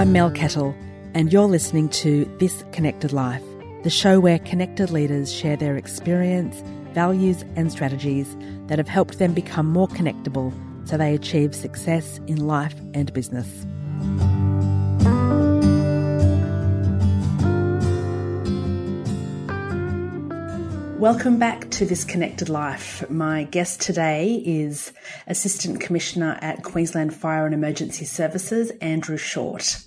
I'm Mel Kettle, and you're listening to This Connected Life, the show where connected leaders share their experience, values, and strategies that have helped them become more connectable so they achieve success in life and business. Welcome back to This Connected Life. My guest today is Assistant Commissioner at Queensland Fire and Emergency Services, Andrew Short.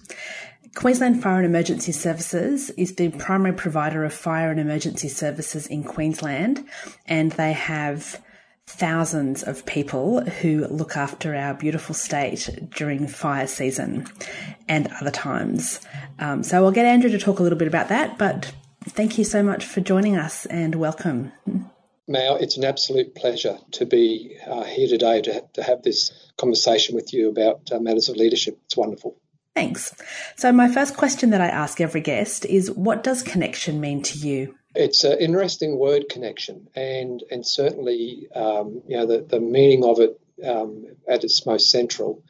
Queensland Fire and Emergency Services is the primary provider of fire and emergency services in Queensland, and they have thousands of people who look after our beautiful state during fire season and other times. Um, so I'll get Andrew to talk a little bit about that, but Thank you so much for joining us and welcome. Now, it's an absolute pleasure to be uh, here today to, to have this conversation with you about uh, matters of leadership. It's wonderful. Thanks. So, my first question that I ask every guest is what does connection mean to you? It's an interesting word, connection, and and certainly, um, you know, the, the meaning of it um, at its most central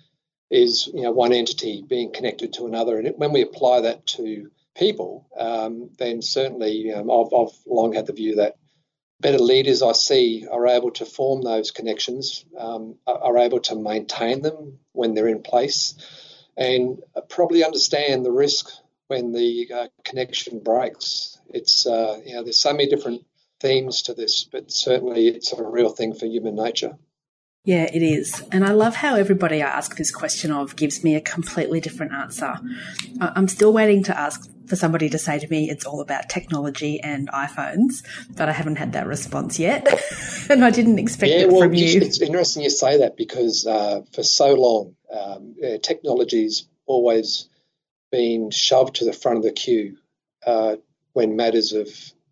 is, you know, one entity being connected to another. And it, when we apply that to people, um, then certainly um, I've, I've, long had the view that better leaders I see are able to form those connections, um, are able to maintain them when they're in place, and probably understand the risk when the uh, connection breaks. It's uh, you know there's so many different themes to this, but certainly it's a real thing for human nature. Yeah, it is. And I love how everybody I ask this question of gives me a completely different answer. I'm still waiting to ask for somebody to say to me it's all about technology and iPhones, but I haven't had that response yet. and I didn't expect yeah, it well, from you. It's interesting you say that because uh, for so long, um, yeah, technology's always been shoved to the front of the queue uh, when matters of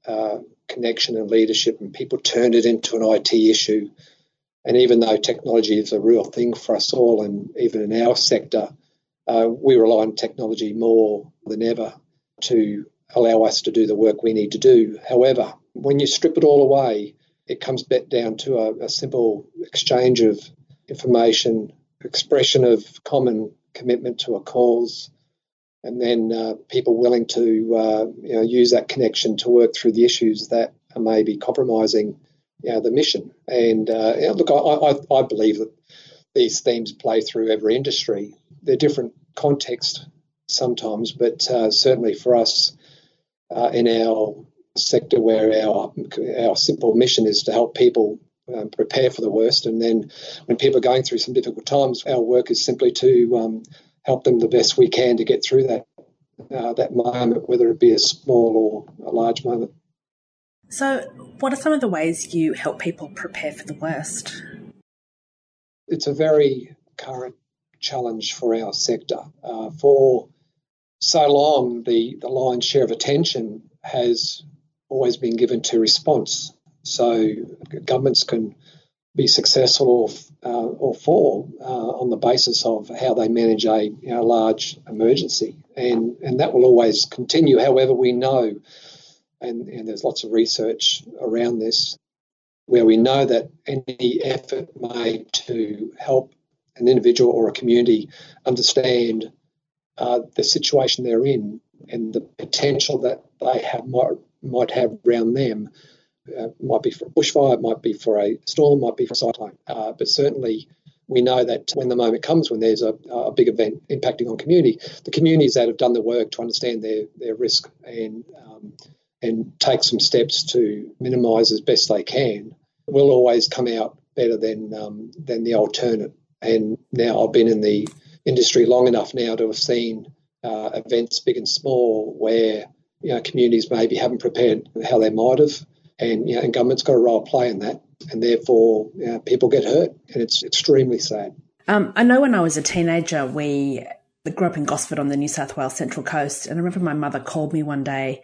uh, connection and leadership, and people turned it into an IT issue and even though technology is a real thing for us all, and even in our sector, uh, we rely on technology more than ever to allow us to do the work we need to do. However, when you strip it all away, it comes back down to a, a simple exchange of information, expression of common commitment to a cause, and then uh, people willing to uh, you know, use that connection to work through the issues that are maybe compromising you know, the mission. And uh, look, I, I, I, believe that these themes play through every industry. They're different context sometimes, but uh, certainly for us uh, in our sector, where our our simple mission is to help people um, prepare for the worst, and then when people are going through some difficult times, our work is simply to um, help them the best we can to get through that uh, that moment, whether it be a small or a large moment. So, what are some of the ways you help people prepare for the worst? It's a very current challenge for our sector. Uh, for so long, the, the lion's share of attention has always been given to response. So, governments can be successful or, uh, or fall uh, on the basis of how they manage a you know, large emergency. And, and that will always continue. However, we know and, and there's lots of research around this where we know that any effort made to help an individual or a community understand uh, the situation they're in and the potential that they have might, might have around them uh, might be for a bushfire, might be for a storm, might be for a cyclone. Uh, but certainly, we know that when the moment comes when there's a, a, big event impacting on community, the communities that have done the work to understand their, their risk and um, and take some steps to minimise as best they can, will always come out better than um, than the alternate. And now I've been in the industry long enough now to have seen uh, events big and small where you know communities maybe haven't prepared how they might have, and you know, and government's got a role to play in that, and therefore you know, people get hurt, and it's extremely sad. Um, I know when I was a teenager, we grew up in Gosford on the New South Wales Central Coast. And I remember my mother called me one day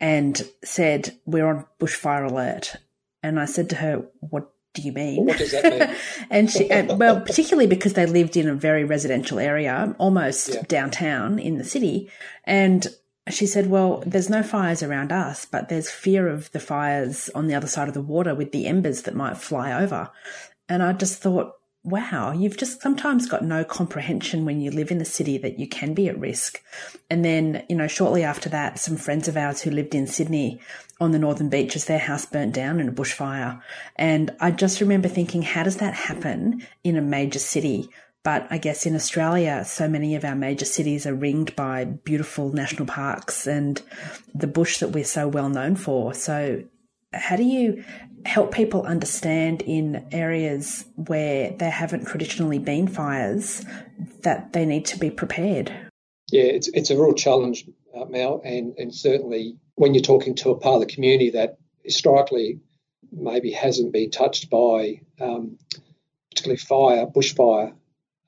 and said, We're on bushfire alert. And I said to her, What do you mean? What does that mean? and she, and, well, particularly because they lived in a very residential area, almost yeah. downtown in the city. And she said, Well, there's no fires around us, but there's fear of the fires on the other side of the water with the embers that might fly over. And I just thought, wow, you've just sometimes got no comprehension when you live in the city that you can be at risk. And then, you know, shortly after that, some friends of ours who lived in Sydney on the northern beaches, their house burnt down in a bushfire. And I just remember thinking, how does that happen in a major city? But I guess in Australia, so many of our major cities are ringed by beautiful national parks and the bush that we're so well known for. So, how do you help people understand in areas where there haven't traditionally been fires that they need to be prepared? Yeah, it's, it's a real challenge, uh, Mel, and, and certainly when you're talking to a part of the community that historically maybe hasn't been touched by um, particularly fire, bushfire,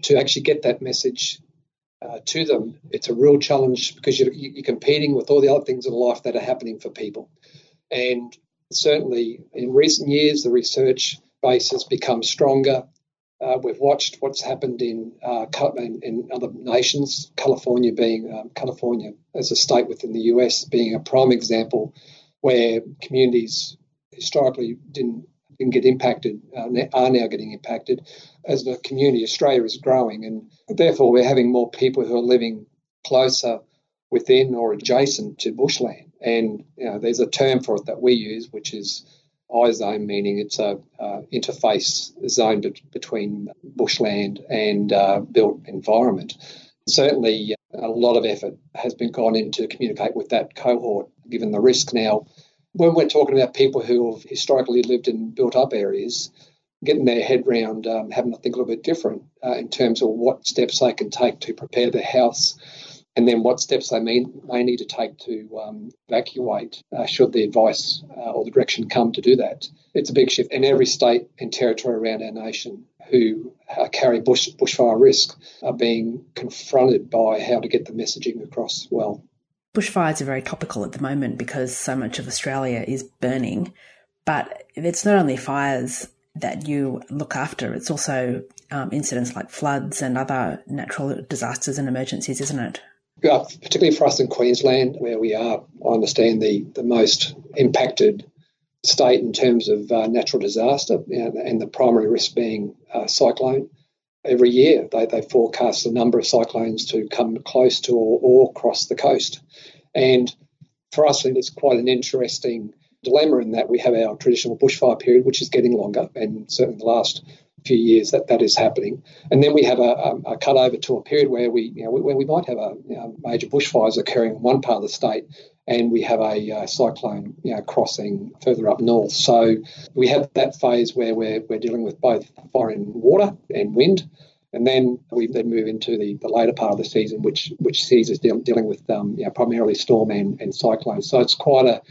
to actually get that message uh, to them, it's a real challenge because you're, you're competing with all the other things in life that are happening for people. And certainly in recent years, the research base has become stronger. Uh, we've watched what's happened in, uh, in, in other nations, California being um, California as a state within the US being a prime example, where communities historically didn't didn't get impacted uh, are now getting impacted. As the community, Australia is growing, and therefore we're having more people who are living closer within or adjacent to bushland. And you know, there's a term for it that we use, which is I-zone, meaning it's a uh, interface zone be- between bushland and uh, built environment. Certainly, a lot of effort has been gone in to communicate with that cohort, given the risk now. When we're talking about people who have historically lived in built-up areas, getting their head round um, having to think a little bit different uh, in terms of what steps they can take to prepare their house and then what steps they may, may need to take to um, evacuate uh, should the advice uh, or the direction come to do that. It's a big shift. And every state and territory around our nation who uh, carry bush, bushfire risk are being confronted by how to get the messaging across well. Bushfires are very topical at the moment because so much of Australia is burning. But it's not only fires that you look after, it's also um, incidents like floods and other natural disasters and emergencies, isn't it? Uh, particularly for us in Queensland, where we are, I understand, the, the most impacted state in terms of uh, natural disaster and, and, the primary risk being uh, cyclone. Every year, they, they forecast the number of cyclones to come close to or, or cross the coast. And for us, it's quite an interesting dilemma in that we have our traditional bushfire period, which is getting longer, and certainly the last few years that that is happening. And then we have a, a, a cut over to a period where we, you know, where we might have a you know, major bushfires occurring in one part of the state, and we have a uh, cyclone you know, crossing further up north. So we have that phase where we're, we're dealing with both fire and water and wind. And then we then move into the, the later part of the season, which which sees us deal, dealing with um, you know, primarily storm and, and cyclones. So it's quite a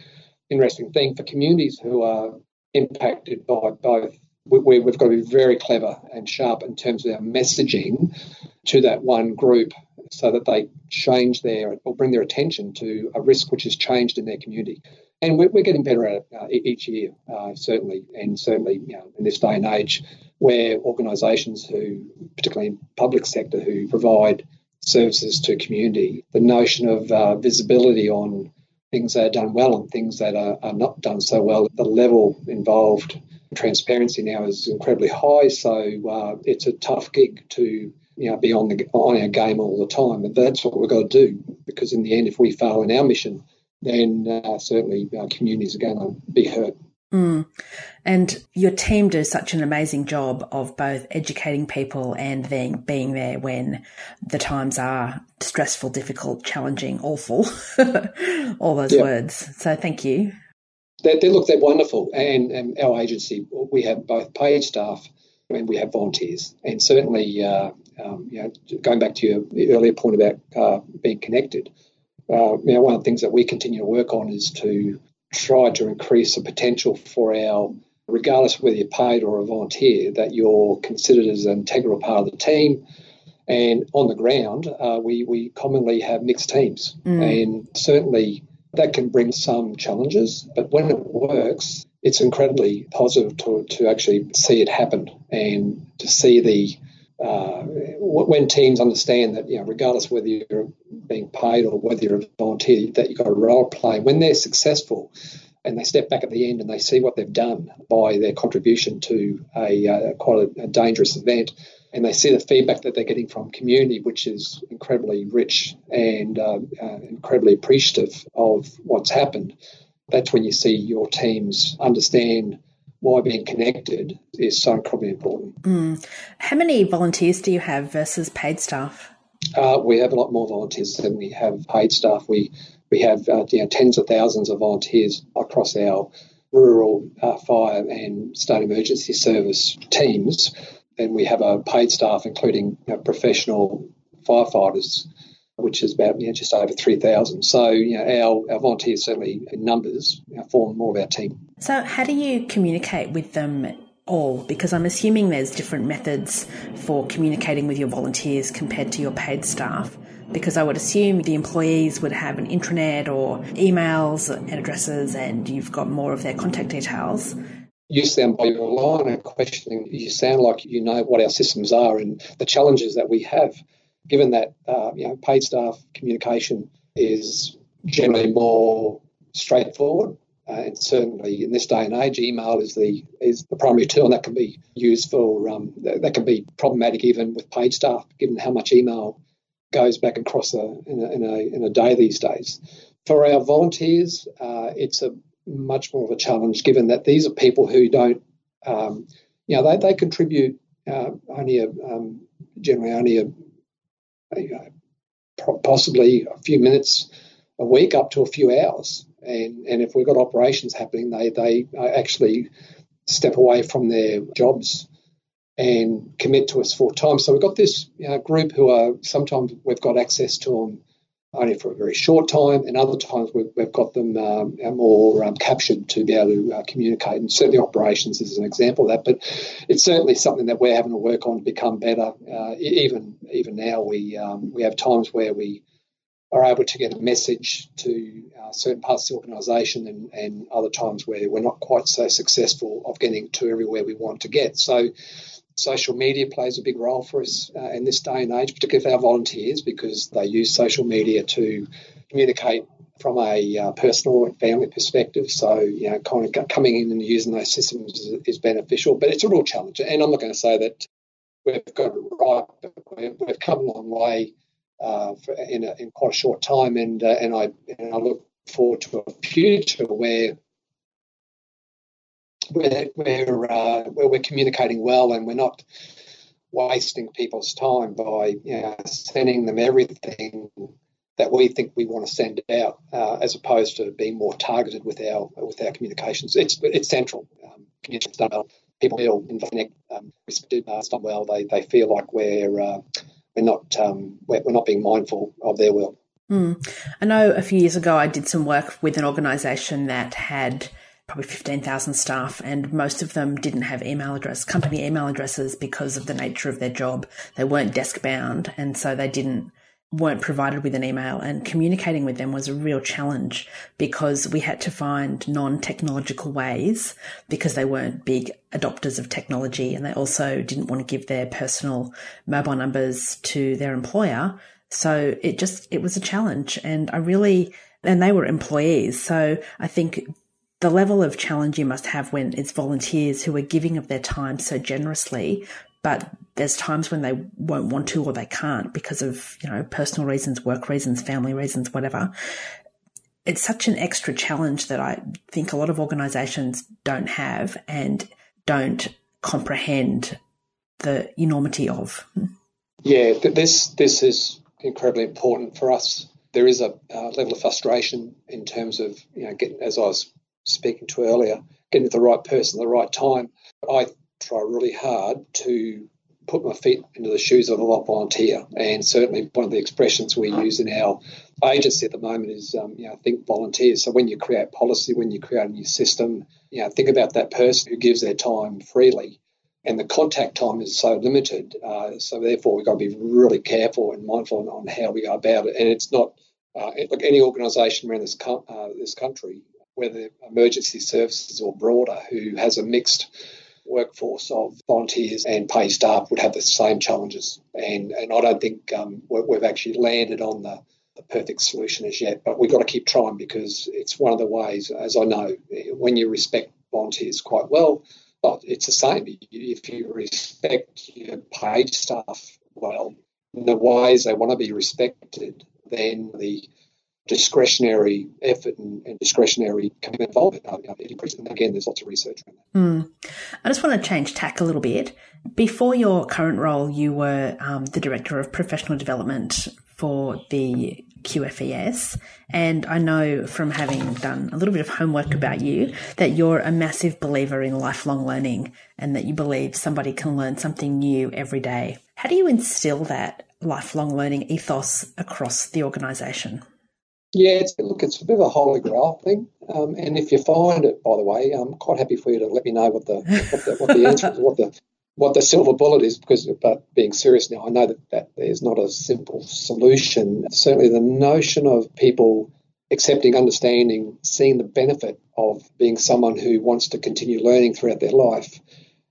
interesting thing for communities who are impacted by both we, have got to be very clever and sharp in terms of our messaging to that one group so that they change their or bring their attention to a risk which has changed in their community. And we're, we're getting better at it uh, each year, uh, certainly, and certainly you know, in this day and age where organisations who, particularly in public sector, who provide services to community, the notion of uh, visibility on things that are done well and things that are, are not done so well, the level involved transparency now is incredibly high, so uh, it's a tough gig to you know be on the on our game all the time, and that's what we've got to do. Because in the end, if we fail in our mission, then uh, certainly our communities are going to be hurt. Mm. And your team do such an amazing job of both educating people and then being there when the times are stressful, difficult, challenging, awful, all those words. So thank you. They, they, look, they're wonderful. And, and, our agency, we have both paid staff and we have volunteers. And certainly, uh, um, you know, going back to your earlier point about uh, being connected, uh, you know, one of the things that we continue to work on is to try to increase the potential for our, regardless of whether you're paid or a volunteer, that you're considered as an integral part of the team. And on the ground, uh, we, we commonly have mixed teams. Mm. And certainly, that can bring some challenges, but when it works, it's incredibly positive to, to actually see it happen and to see the uh, when teams understand that you know regardless whether you're being paid or whether you're a volunteer that you've got a role to play. When they're successful and they step back at the end and they see what they've done by their contribution to a uh, quite a, a, dangerous event, and they see the feedback that they're getting from community, which is incredibly rich and uh, uh, incredibly appreciative of what's happened. That's when you see your teams understand why being connected is so incredibly important. Mm. How many volunteers do you have versus paid staff? Uh, we have a lot more volunteers than we have paid staff. We we have uh, you know, tens of thousands of volunteers across our rural uh, fire and state emergency service teams, and we have a paid staff, including you know, professional firefighters, which is about you know, just over 3,000. So you know, our, our volunteers, certainly in numbers, form more of our team. So, how do you communicate with them all? Because I'm assuming there's different methods for communicating with your volunteers compared to your paid staff. Because I would assume the employees would have an intranet or emails and addresses, and you've got more of their contact details. You sound by your line of questioning, you sound like you know what our systems are and the challenges that we have. Given that uh, you know paid staff communication is generally more straightforward, uh, and certainly in this day and age, email is the is the primary tool, and that can be used for um, that, that, can be problematic even with paid staff, given how much email goes back across a in a, in a, in a day these days. For our volunteers, uh, it's a much more of a challenge, given that these are people who don't, um, you know, they, they contribute uh, only a um, generally only a, possibly a few minutes a week up to a few hours and and if we've got operations happening, they they actually step away from their jobs and commit to us full time. So we've got this group who are sometimes we've got access to them only for a very short time, and other times we've, we've got them um, more um, captured to be able to uh, communicate. And certainly operations is an example of that, but it's certainly something that we're having to work on to become better. Uh, even even now, we um, we have times where we are able to get a message to uh, certain parts of the organisation and, and other times where we're not quite so successful of getting to everywhere we want to get. So social media plays a big role for us uh, in this day and age, particularly for our volunteers, because they use social media to communicate from a uh, personal and family perspective. So, you know, kind of coming in and using those systems is, is beneficial, but it's a real challenge. And I'm not going to say that we've got it right, but we've come a long way uh, in, a, in quite a short time, and uh, and I and I look forward to a future where where where, uh, where we're communicating well and we're not wasting people's time by you know, sending them everything that we think we want to send out, uh, as opposed to being more targeted with our with our communications. It's it's central. Um, communications done well. People feel involved, um, uh, done well. They they feel like we're uh, we're not um, we're, we're, not being mindful of their will. Mm. I know a few years ago I did some work with an organisation that had probably 15,000 staff and most of them didn't have email address, company email addresses because of the nature of their job. They weren't desk bound and so they didn't weren't provided with an email and communicating with them was a real challenge because we had to find non-technological ways because they weren't big adopters of technology and they also didn't want to give their personal mobile numbers to their employer. So it just, it was a challenge and I really, and they were employees. So I think the level of challenge you must have when it's volunteers who are giving of their time so generously but there's times when they won't want to or they can't because of you know personal reasons work reasons family reasons whatever. It's such an extra challenge that i think a lot of organizations don't have and don't comprehend the enormity of. Yeah this this is incredibly important for us. There is a uh, level of frustration in terms of you know getting as i was speaking to earlier getting the right person at the right time i try really hard to put my feet into the shoes of a volunteer. And certainly, one of the expressions we use in our agency at the moment is, um, you know, think volunteers. So when you create policy, when you create a new system, you know, think about that person who gives their time freely. And the contact time is so limited. Uh, so therefore, we've got to be really careful and mindful on, how we go about it. And it's not uh, like any organisation around this co- uh, this country, whether emergency services or broader, who has a mixed workforce of volunteers and paid staff would have the same challenges. And, and I don't think um, we've actually landed on the, the perfect solution as yet, but we've got to keep trying because it's one of the ways, as I know, when you respect volunteers quite well, but it's the same. If you respect your paid staff well, in the ways they want to be respected, then the discretionary effort and, and discretionary involvement uh, And again, there's lots of research on that. Mm. I just want to change tack a little bit. Before your current role, you were um, the director of professional development for the QFES. And I know from having done a little bit of homework about you that you're a massive believer in lifelong learning and that you believe somebody can learn something new every day. How do you instill that lifelong learning ethos across the organisation? Yeah, it's, look, it's a bit of a holy grail thing. Um, and if you find it, by the way, I'm quite happy for you to let me know what the what the, what the answer is, what the what the silver bullet is. Because, but being serious now, I know that, that there's not a simple solution. Certainly, the notion of people accepting, understanding, seeing the benefit of being someone who wants to continue learning throughout their life.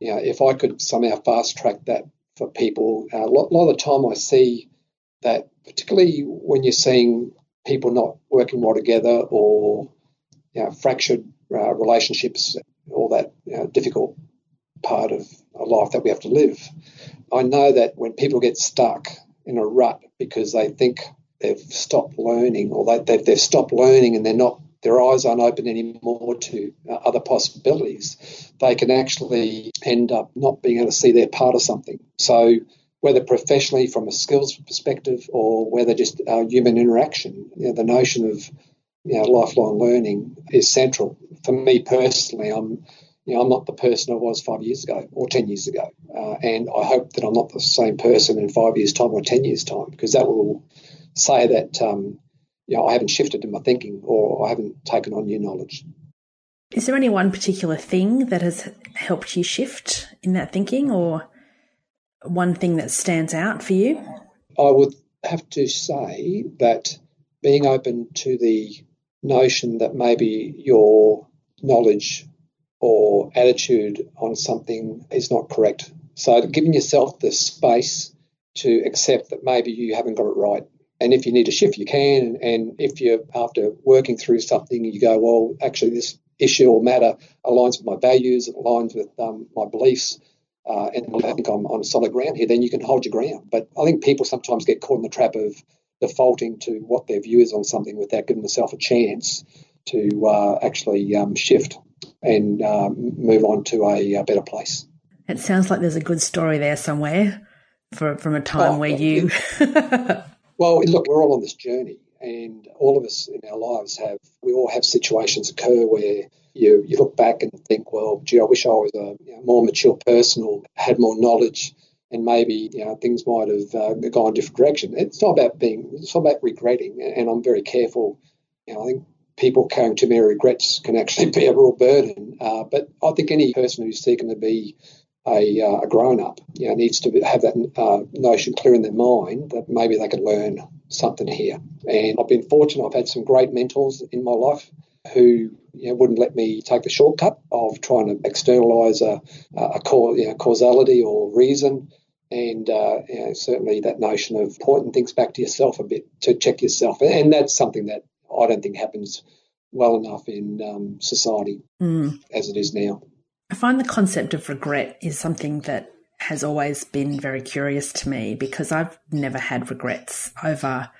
You know, if I could somehow fast track that for people, uh, a lot, lot of the time I see that, particularly when you're seeing people not working well together or you know, fractured uh, relationships, all that you know, difficult part of a life that we have to live. I know that when people get stuck in a rut because they think they've stopped learning or they, they've, they've stopped learning and they're not their eyes aren't open anymore to uh, other possibilities, they can actually end up not being able to see they're part of something. So whether professionally from a skills perspective or whether just uh, human interaction, you know, the notion of you know, lifelong learning is central. For me personally, I'm you know, I'm not the person I was five years ago or 10 years ago. Uh, and I hope that I'm not the same person in five years' time or 10 years' time, because that will say that, um, you know, I haven't shifted in my thinking or I haven't taken on new knowledge. Is there any one particular thing that has helped you shift in that thinking or one thing that stands out for you? I would have to say that being open to the notion that maybe your knowledge or attitude on something is not correct. So, giving yourself the space to accept that maybe you haven't got it right. And if you need to shift, you can. And if you're after working through something, you go, well, actually, this issue or matter aligns with my values, it aligns with um, my beliefs, uh, and I think I'm on solid ground here, then you can hold your ground. But I think people sometimes get caught in the trap of defaulting to what their view is on something without giving themselves a chance to uh, actually um, shift and uh, move on to a, a, better place. It sounds like there's a good story there somewhere for, from a time oh, where you. well, look, we're all on this journey, and all of us in our lives have, we all have situations occur where you, you look back and think, well, gee, I wish I was a you know, more mature person or had more knowledge and maybe you know things might have uh, gone a different direction. It's not about being, it's not about regretting, and I'm very careful. You know, I think people carrying too many regrets can actually be a real burden. Uh, but I think any person who's seeking to be a, uh, a grown up, you know, needs to have that uh, notion clear in their mind that maybe they could learn something here. And I've been fortunate; I've had some great mentors in my life who you know, wouldn't let me take the shortcut of trying to externalise a, a you know, causality or reason. And uh, you know, certainly that notion of pointing things back to yourself a bit to check yourself. And that's something that I don't think happens well enough in um, society mm. as it is now. I find the concept of regret is something that has always been very curious to me because I've never had regrets over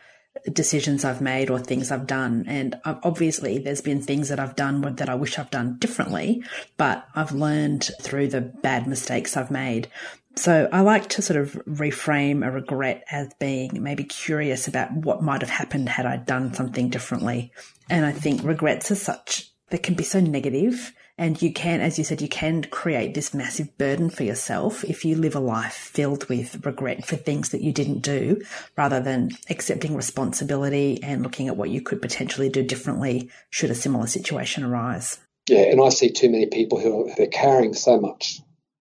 decisions I've made or things I've done. And obviously, there's been things that I've done that I wish I've done differently, but I've learned through the bad mistakes I've made. So I like to sort of reframe a regret as being maybe curious about what might have happened had I done something differently. And I think regrets are such, they can be so negative and you can, as you said, you can create this massive burden for yourself if you live a life filled with regret for things that you didn't do rather than accepting responsibility and looking at what you could potentially do differently should a similar situation arise. Yeah, and I see too many people who are carrying so much.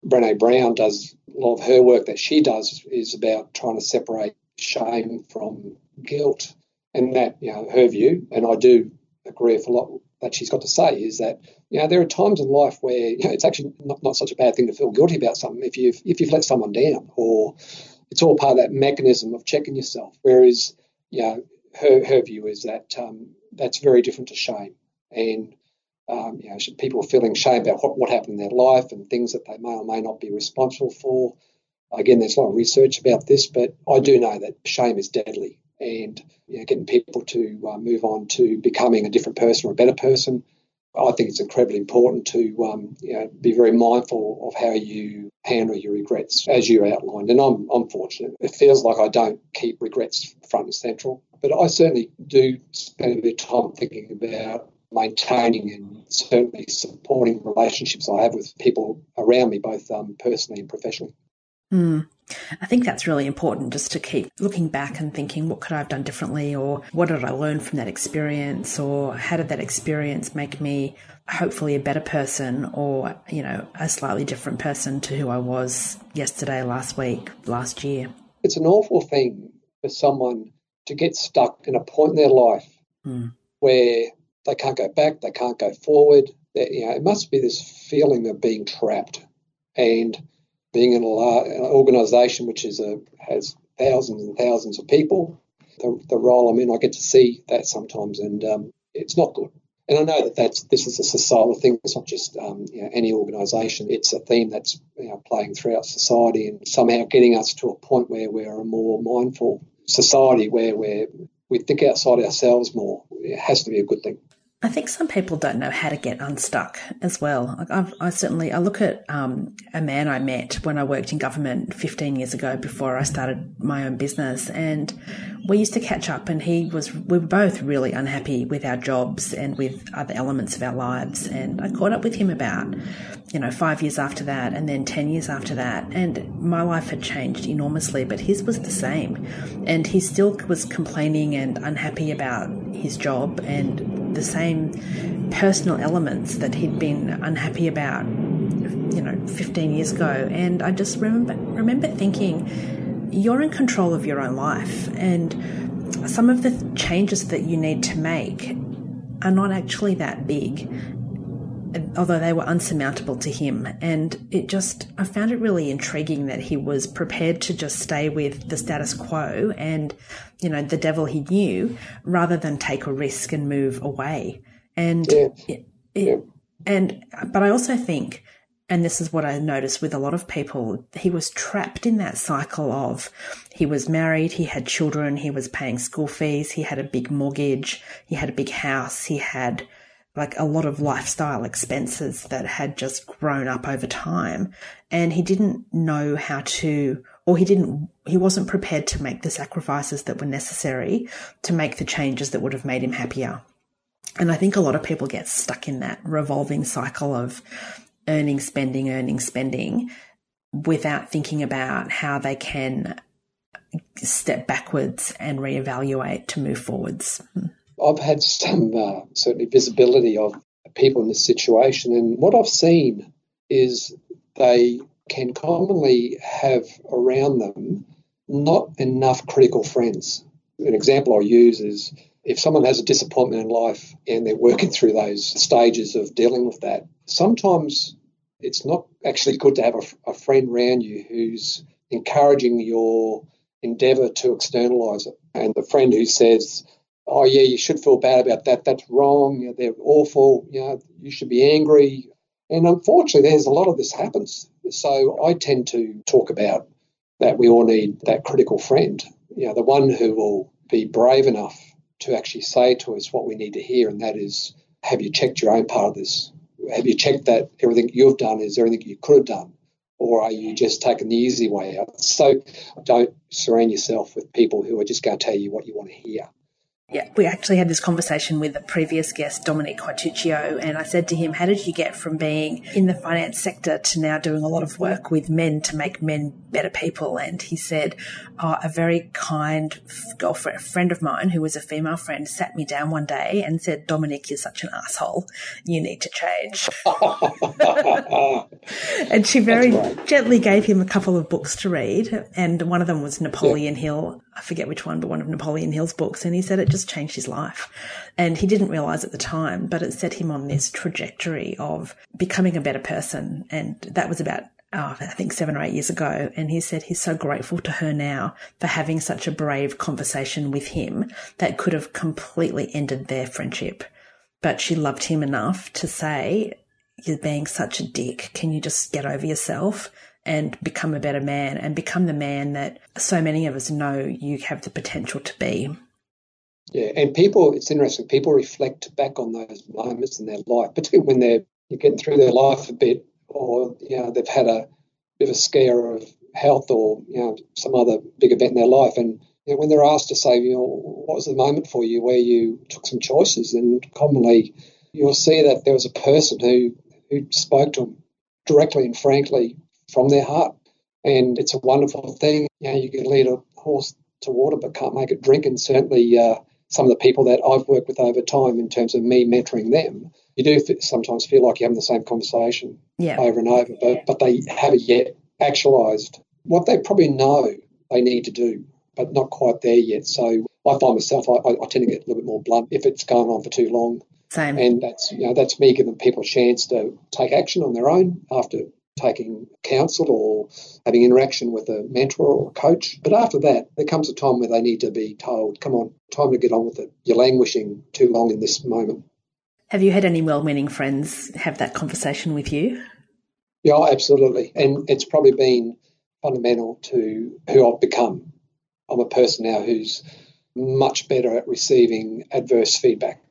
Brene Brown does a lot of her work that she does is about trying to separate shame from guilt. And that, you know, her view, and I do agree with a lot that she's got to say is that you know there are times in life where you know, it's actually not, not such a bad thing to feel guilty about something if you've if you've let someone down or it's all part of that mechanism of checking yourself. Whereas you know her, her view is that um, that's very different to shame. And um, you know, people feeling shame about what, what happened in their life and things that they may or may not be responsible for. Again, there's a lot of research about this, but I do know that shame is deadly. And you know, getting people to uh, move on to becoming a different person or a better person, I think it's incredibly important to um, you know, be very mindful of how you handle your regrets, as you outlined. And I'm, I'm fortunate. It feels like I don't keep regrets front and central, but I certainly do spend a bit of time thinking about maintaining and certainly supporting relationships I have with people around me, both um, personally and professionally. Mm. I think that's really important just to keep looking back and thinking, what could I have done differently? Or what did I learn from that experience? Or how did that experience make me hopefully a better person or, you know, a slightly different person to who I was yesterday, last week, last year? It's an awful thing for someone to get stuck in a point in their life mm. where they can't go back, they can't go forward. you know, it must be this feeling of being trapped. And being in an organisation which is a, has thousands and thousands of people, the, the role I'm in, I get to see that sometimes, and um, it's not good. And I know that that's this is a societal thing. It's not just um, you know, any organisation. It's a theme that's you know, playing throughout society, and somehow getting us to a point where we're a more mindful society, where we we think outside ourselves more. It has to be a good thing. I think some people don't know how to get unstuck as well. I've, i certainly I look at um, a man I met when I worked in government 15 years ago before I started my own business, and we used to catch up. And he was we were both really unhappy with our jobs and with other elements of our lives. And I caught up with him about you know five years after that, and then 10 years after that, and my life had changed enormously, but his was the same, and he still was complaining and unhappy about his job and the same personal elements that he'd been unhappy about, you know, 15 years ago. And I just remember remember thinking, you're in control of your own life, and some of the changes that you need to make are not actually that big although they were unsurmountable to him. And it just, I found it really intriguing that he was prepared to just stay with the status quo and, you know, the devil he knew rather than take a risk and move away. And, yeah. it, it, yeah. and, but I also think, and this is what I noticed with a lot of people, he was trapped in that cycle of he was married, he had children, he was paying school fees, he had a big mortgage, he had a big house, he had like a lot of lifestyle expenses that had just grown up over time. And he didn't know how to, or he didn't, he wasn't prepared to make the sacrifices that were necessary to make the changes that would have made him happier. And I think a lot of people get stuck in that revolving cycle of earning, spending, earning, spending without thinking about how they can step backwards and reevaluate to move forwards. Hmm. I've had some uh, certainly visibility of people in this situation, and what I've seen is they can commonly have around them not enough critical friends. An example I use is if someone has a disappointment in life and they're working through those stages of dealing with that, sometimes it's not actually good to have a, a friend around you who's encouraging your endeavour to externalise it. And the friend who says, oh yeah, you should feel bad about that. That's wrong. They're awful. You know, you should be angry. And unfortunately, there's a lot of this happens. So I tend to talk about that we all need that critical friend. You know, the one who will be brave enough to actually say to us what we need to hear, and that is, have you checked your own part of this? Have you checked that everything you've done is everything you could have done? Or are you just taking the easy way out? So don't surround yourself with people who are just going to tell you what you want to hear. Yeah, we actually had this conversation with the previous guest, Dominic Quatuccio, and I said to him, How did you get from being in the finance sector to now doing a lot of work with men to make men better people? And he said, oh, A very kind girlfriend, a friend of mine who was a female friend, sat me down one day and said, Dominic, you're such an asshole. You need to change. and she very right. gently gave him a couple of books to read, and one of them was Napoleon yeah. Hill. I forget which one, but one of Napoleon Hill's books. And he said it just changed his life. And he didn't realize at the time, but it set him on this trajectory of becoming a better person. And that was about oh, I think seven or eight years ago. And he said he's so grateful to her now for having such a brave conversation with him that could have completely ended their friendship. But she loved him enough to say, You're being such a dick. Can you just get over yourself? And become a better man and become the man that so many of us know you have the potential to be. Yeah, and people, it's interesting, people reflect back on those moments in their life, particularly when they're you're getting through their life a bit or, you know, they've had a bit of a scare of health or, you know, some other big event in their life. And you know, when they're asked to say, you know, what was the moment for you where you took some choices, and commonly you'll see that there was a person who, who spoke to them directly and frankly from their heart. And it's a wonderful thing. You know, you can lead a horse to water but can't make it drink. And certainly uh, some of the people that I've worked with over time in terms of me mentoring them, you do sometimes feel like you're having the same conversation yeah. over and over, but, but they haven't yet actualized what they probably know they need to do, but not quite there yet. So I find myself, I, I tend to get a little bit more blunt if it's going on for too long. Same. And that's you know that's me giving people a chance to take action on their own after taking counsel or having interaction with a mentor or a coach. But after that, there comes a time where they need to be told, come on, time to get on with it. You're languishing too long in this moment. Have you had any well meaning friends have that conversation with you? Yeah, absolutely. And it's probably been fundamental to who I've become. I'm a person now who's much better at receiving adverse feedback.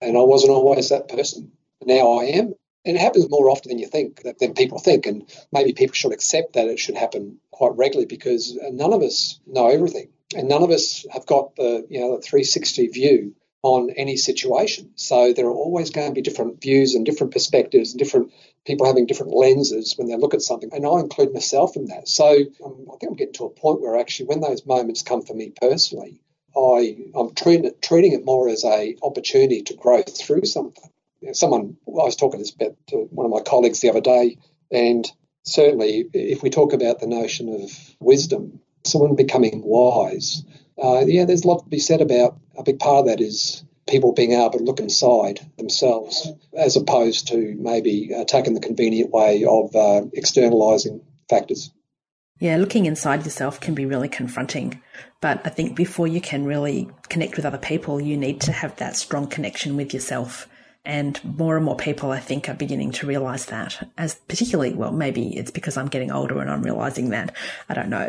And I wasn't always that person. Now I am. And it happens more often than you think, than people think. And maybe people should accept that it should happen quite regularly because none of us know everything. And none of us have got the, you know, the 360 view on any situation. So there are always going to be different views and different perspectives and different people having different lenses when they look at something. And I include myself in that. So um, I think I'm getting to a point where actually when those moments come for me personally, I, I'm treating it, treating it more as a opportunity to grow through something someone, I was talking this about to one of my colleagues the other day, and certainly if we talk about the notion of wisdom, someone becoming wise, uh, yeah, there's a lot to be said about. A big part of that is people being able to look inside themselves, as opposed to maybe taking the convenient way of uh, externalizing factors. Yeah, looking inside yourself can be really confronting. But I think before you can really connect with other people, you need to have that strong connection with yourself. And more and more people, I think, are beginning to realize that as particularly, well, maybe it's because I'm getting older and I'm realizing that. I don't know.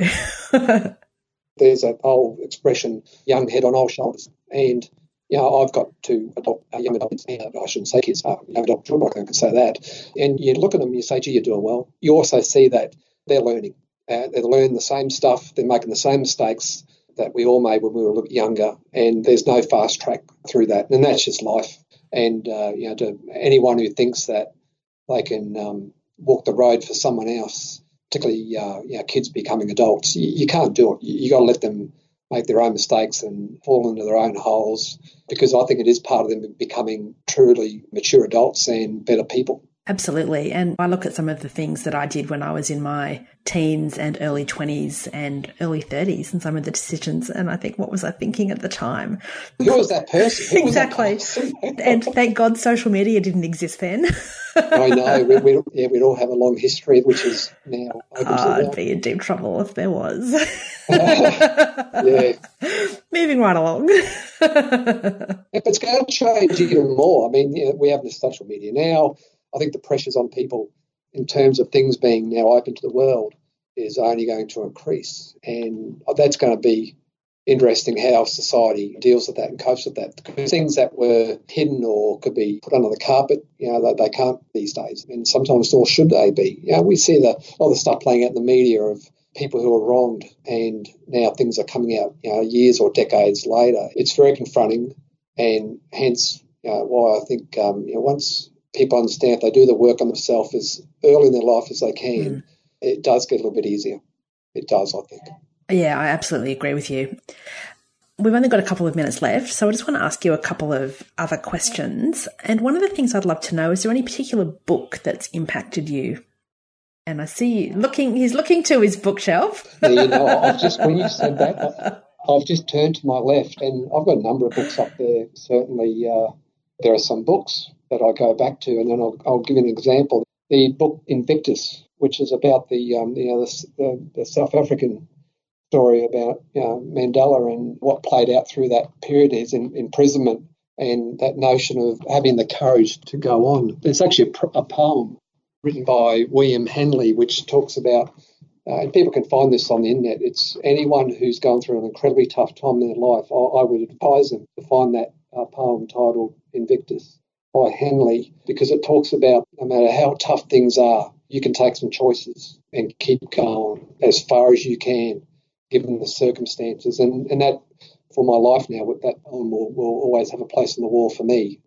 There's that old expression, young head on old shoulders. And, you know, I've got to adopt a young adult, I shouldn't say kids, uh, young adult children, I can say that. And you look at them, you say, gee, you're doing well. You also see that they're learning. Uh, they learn the same stuff, they're making the same mistakes that we all made when we were a little bit younger. And there's no fast track through that. And that's just life. And uh, you know, to anyone who thinks that they can um, walk the road for someone else, particularly uh, you know, kids becoming adults, you, you can't do it. You, you got to let them make their own mistakes and fall into their own holes because I think it is part of them becoming truly mature adults and better people. Absolutely. And I look at some of the things that I did when I was in my teens and early 20s and early 30s and some of the decisions. And I think, what was I thinking at the time? Who was that person? Who exactly. That person? and thank God social media didn't exist then. I know. We, we, yeah, we'd all have a long history, which is now open oh, I'd be in deep trouble if there was. yeah. Moving right along. If it's going to change even more. I mean, you know, we have the social media now I think the pressures on people in terms of things being now open to the world is only going to increase. And that's going to be interesting how society deals with that and copes with that. Because things that were hidden or could be put under the carpet, you know, they, they can't these days. And sometimes, nor should they be. You know, we see the, all the stuff playing out in the media of people who are wronged and now things are coming out, you know, years or decades later. It's very confronting and hence you know, why I think, um, you know, once people understand if they do the work on themselves as early in their life as they can, mm. it does get a little bit easier. It does, I think. Yeah, I absolutely agree with you. We've only got a couple of minutes left, so I just want to ask you a couple of other questions. And one of the things I'd love to know is there any particular book that's impacted you? And I see you looking, he's looking to his bookshelf. yeah, you know, I've just, when you said that, I've just turned to my left and I've got a number of books up there. Certainly, uh, there are some books that I go back to, and then I'll, I'll give you an example. The book Invictus which is about the um, you know the, the, the South African story about you know, Mandela and what played out through that period is in, imprisonment and that notion of having the courage to go on. There's actually a, a poem written by William Henley, which talks about, uh, and people can find this on the internet. It's anyone who's gone through an incredibly tough time in their life. I, I would advise them to find that uh, poem titled Invictus by Henley because it talks about no matter how tough things are, you can take some choices and keep going as far as you can given the circumstances. And, and that, for my life now, that poem will, will always have a place on the wall for me.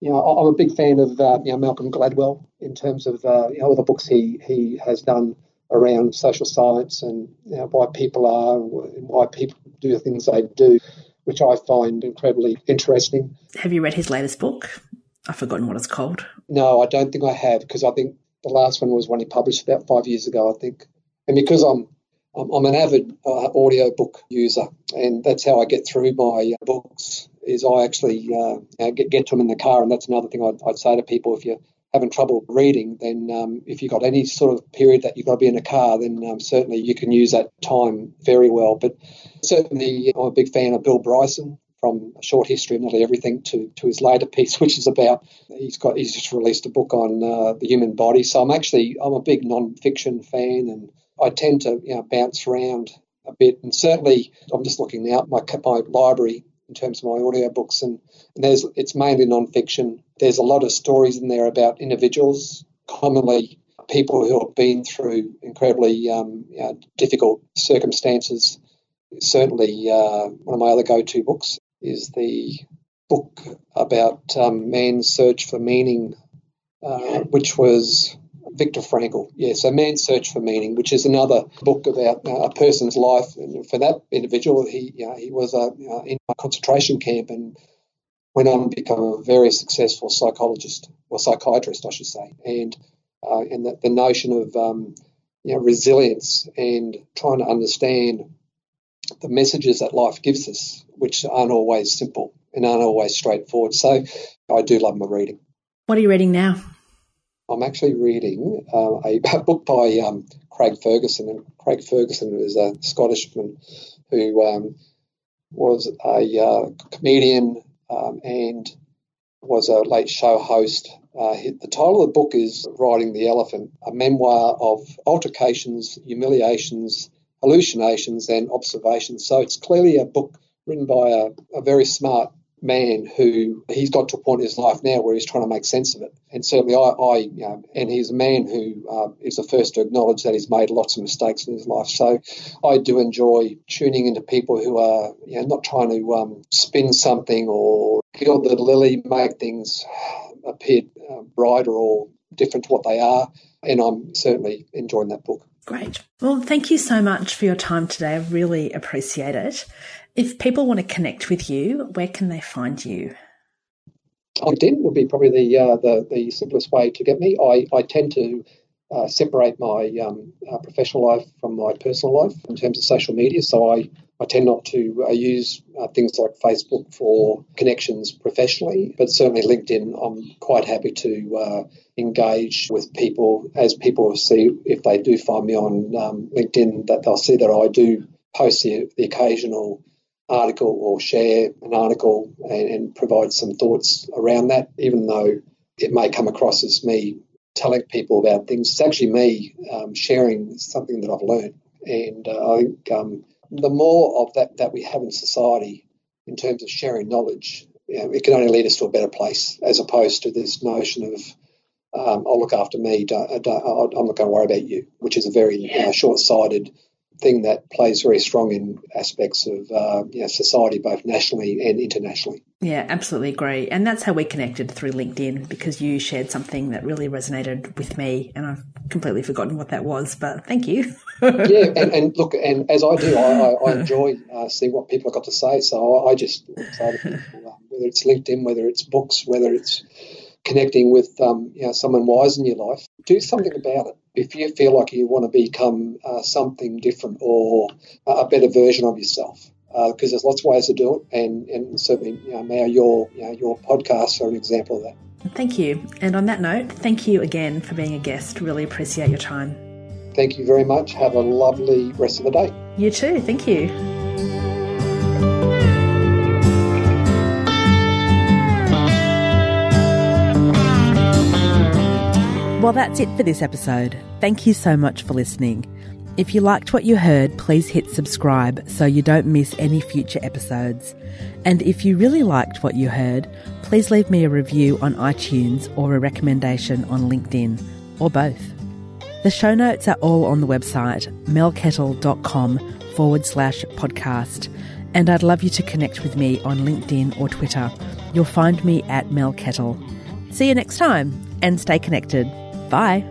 You know, I'm a big fan of uh, you know Malcolm Gladwell in terms of uh, you know all the books he he has done around social science and you know, why people are and why people do the things they do, which I find incredibly interesting. Have you read his latest book? I've forgotten what it's called. No, I don't think I have because I think the last one was one he published about five years ago, I think. And because I'm I'm an avid uh, audio book user, and that's how I get through my uh, books. Is I actually uh, get get to them in the car, and that's another thing I'd, I'd say to people: if you're having trouble reading, then um, if you've got any sort of period that you've got to be in a car, then um, certainly you can use that time very well. But certainly, I'm a big fan of Bill Bryson from a short history of nearly everything to, to his later piece, which is about he's got he's just released a book on uh, the human body. So I'm actually I'm a big non-fiction fan and I tend to you know, bounce around a bit. And certainly, I'm just looking now at my, my library in terms of my audio books, and, and there's it's mainly non-fiction. There's a lot of stories in there about individuals, commonly people who have been through incredibly um, you know, difficult circumstances. Certainly, uh, one of my other go-to books is the book about um, man's search for meaning, uh, which was Viktor Frankl. Yeah, so Man's Search for Meaning, which is another book about uh, a person's life. And for that individual, he you know, he was uh, in a concentration camp and went on to become a very successful psychologist or psychiatrist, I should say. And uh, and the, the, notion of um, you know, resilience and trying to understand the messages that life gives us, which aren't always simple and aren't always straightforward. So I do love my reading. What are you reading now? I'm actually reading uh, a, a, book by um, Craig Ferguson, and Craig Ferguson is a Scottishman who um, was a uh, comedian um, and was a late show host. Uh, the title of the book is Riding the Elephant, a memoir of altercations, humiliations, hallucinations, and observations. So it's clearly a book written by a, a very smart man who he's got to a point in his life now where he's trying to make sense of it. And certainly, I, I you know, and he's a man who uh, is the first to acknowledge that he's made lots of mistakes in his life. So I do enjoy tuning into people who are you know, not trying to um, spin something or gild the lily, make things appear uh, brighter or different to what they are. And I'm certainly enjoying that book. Great. Well, thank you so much for your time today. I really appreciate it. If people want to connect with you, where can they find you? LinkedIn would be probably the uh, the, the simplest way to get me. I, I tend to uh, separate my um, uh, professional life from my personal life in terms of social media. So I, I tend not to uh, use uh, things like Facebook for connections professionally, but certainly LinkedIn, I'm quite happy to uh, engage with people as people see if they do find me on um, LinkedIn that they'll see that I do post the, the occasional article or share an article and, and provide some thoughts around that, even though it may come across as me telling people about things. It's actually me um, sharing something that I've learned. And uh, I think um, the more of that that we have in society in terms of sharing knowledge, you know, it can only lead us to a better place as opposed to this notion of, um, I'll look after me, don't, don't, I'm not going to worry about you, which is a very uh, short sighted thing that plays very strong in aspects of uh, you know, society, both nationally and internationally. Yeah, absolutely agree. And that's how we connected through LinkedIn because you shared something that really resonated with me, and I've completely forgotten what that was. But thank you. yeah, and, and, look, and as I do, I, I, enjoy uh, seeing what people have got to say. So I, I just say to people, whether it's LinkedIn, whether it's books, whether it's connecting with um, you know, someone wise in your life, do something about it. If you feel like you want to become uh, something different or a better version of yourself, because uh, there's lots of ways to do it, and, and certainly you know, now your you know, your podcasts are an example of that. Thank you. And on that note, thank you again for being a guest. Really appreciate your time. Thank you very much. Have a lovely rest of the day. You too. Thank you. Well, that's it for this episode. Thank you so much for listening. If you liked what you heard, please hit subscribe so you don't miss any future episodes. And if you really liked what you heard, please leave me a review on iTunes or a recommendation on LinkedIn, or both. The show notes are all on the website melkettle.com forward slash podcast. And I'd love you to connect with me on LinkedIn or Twitter. You'll find me at Mel Kettle. See you next time and stay connected. Bye.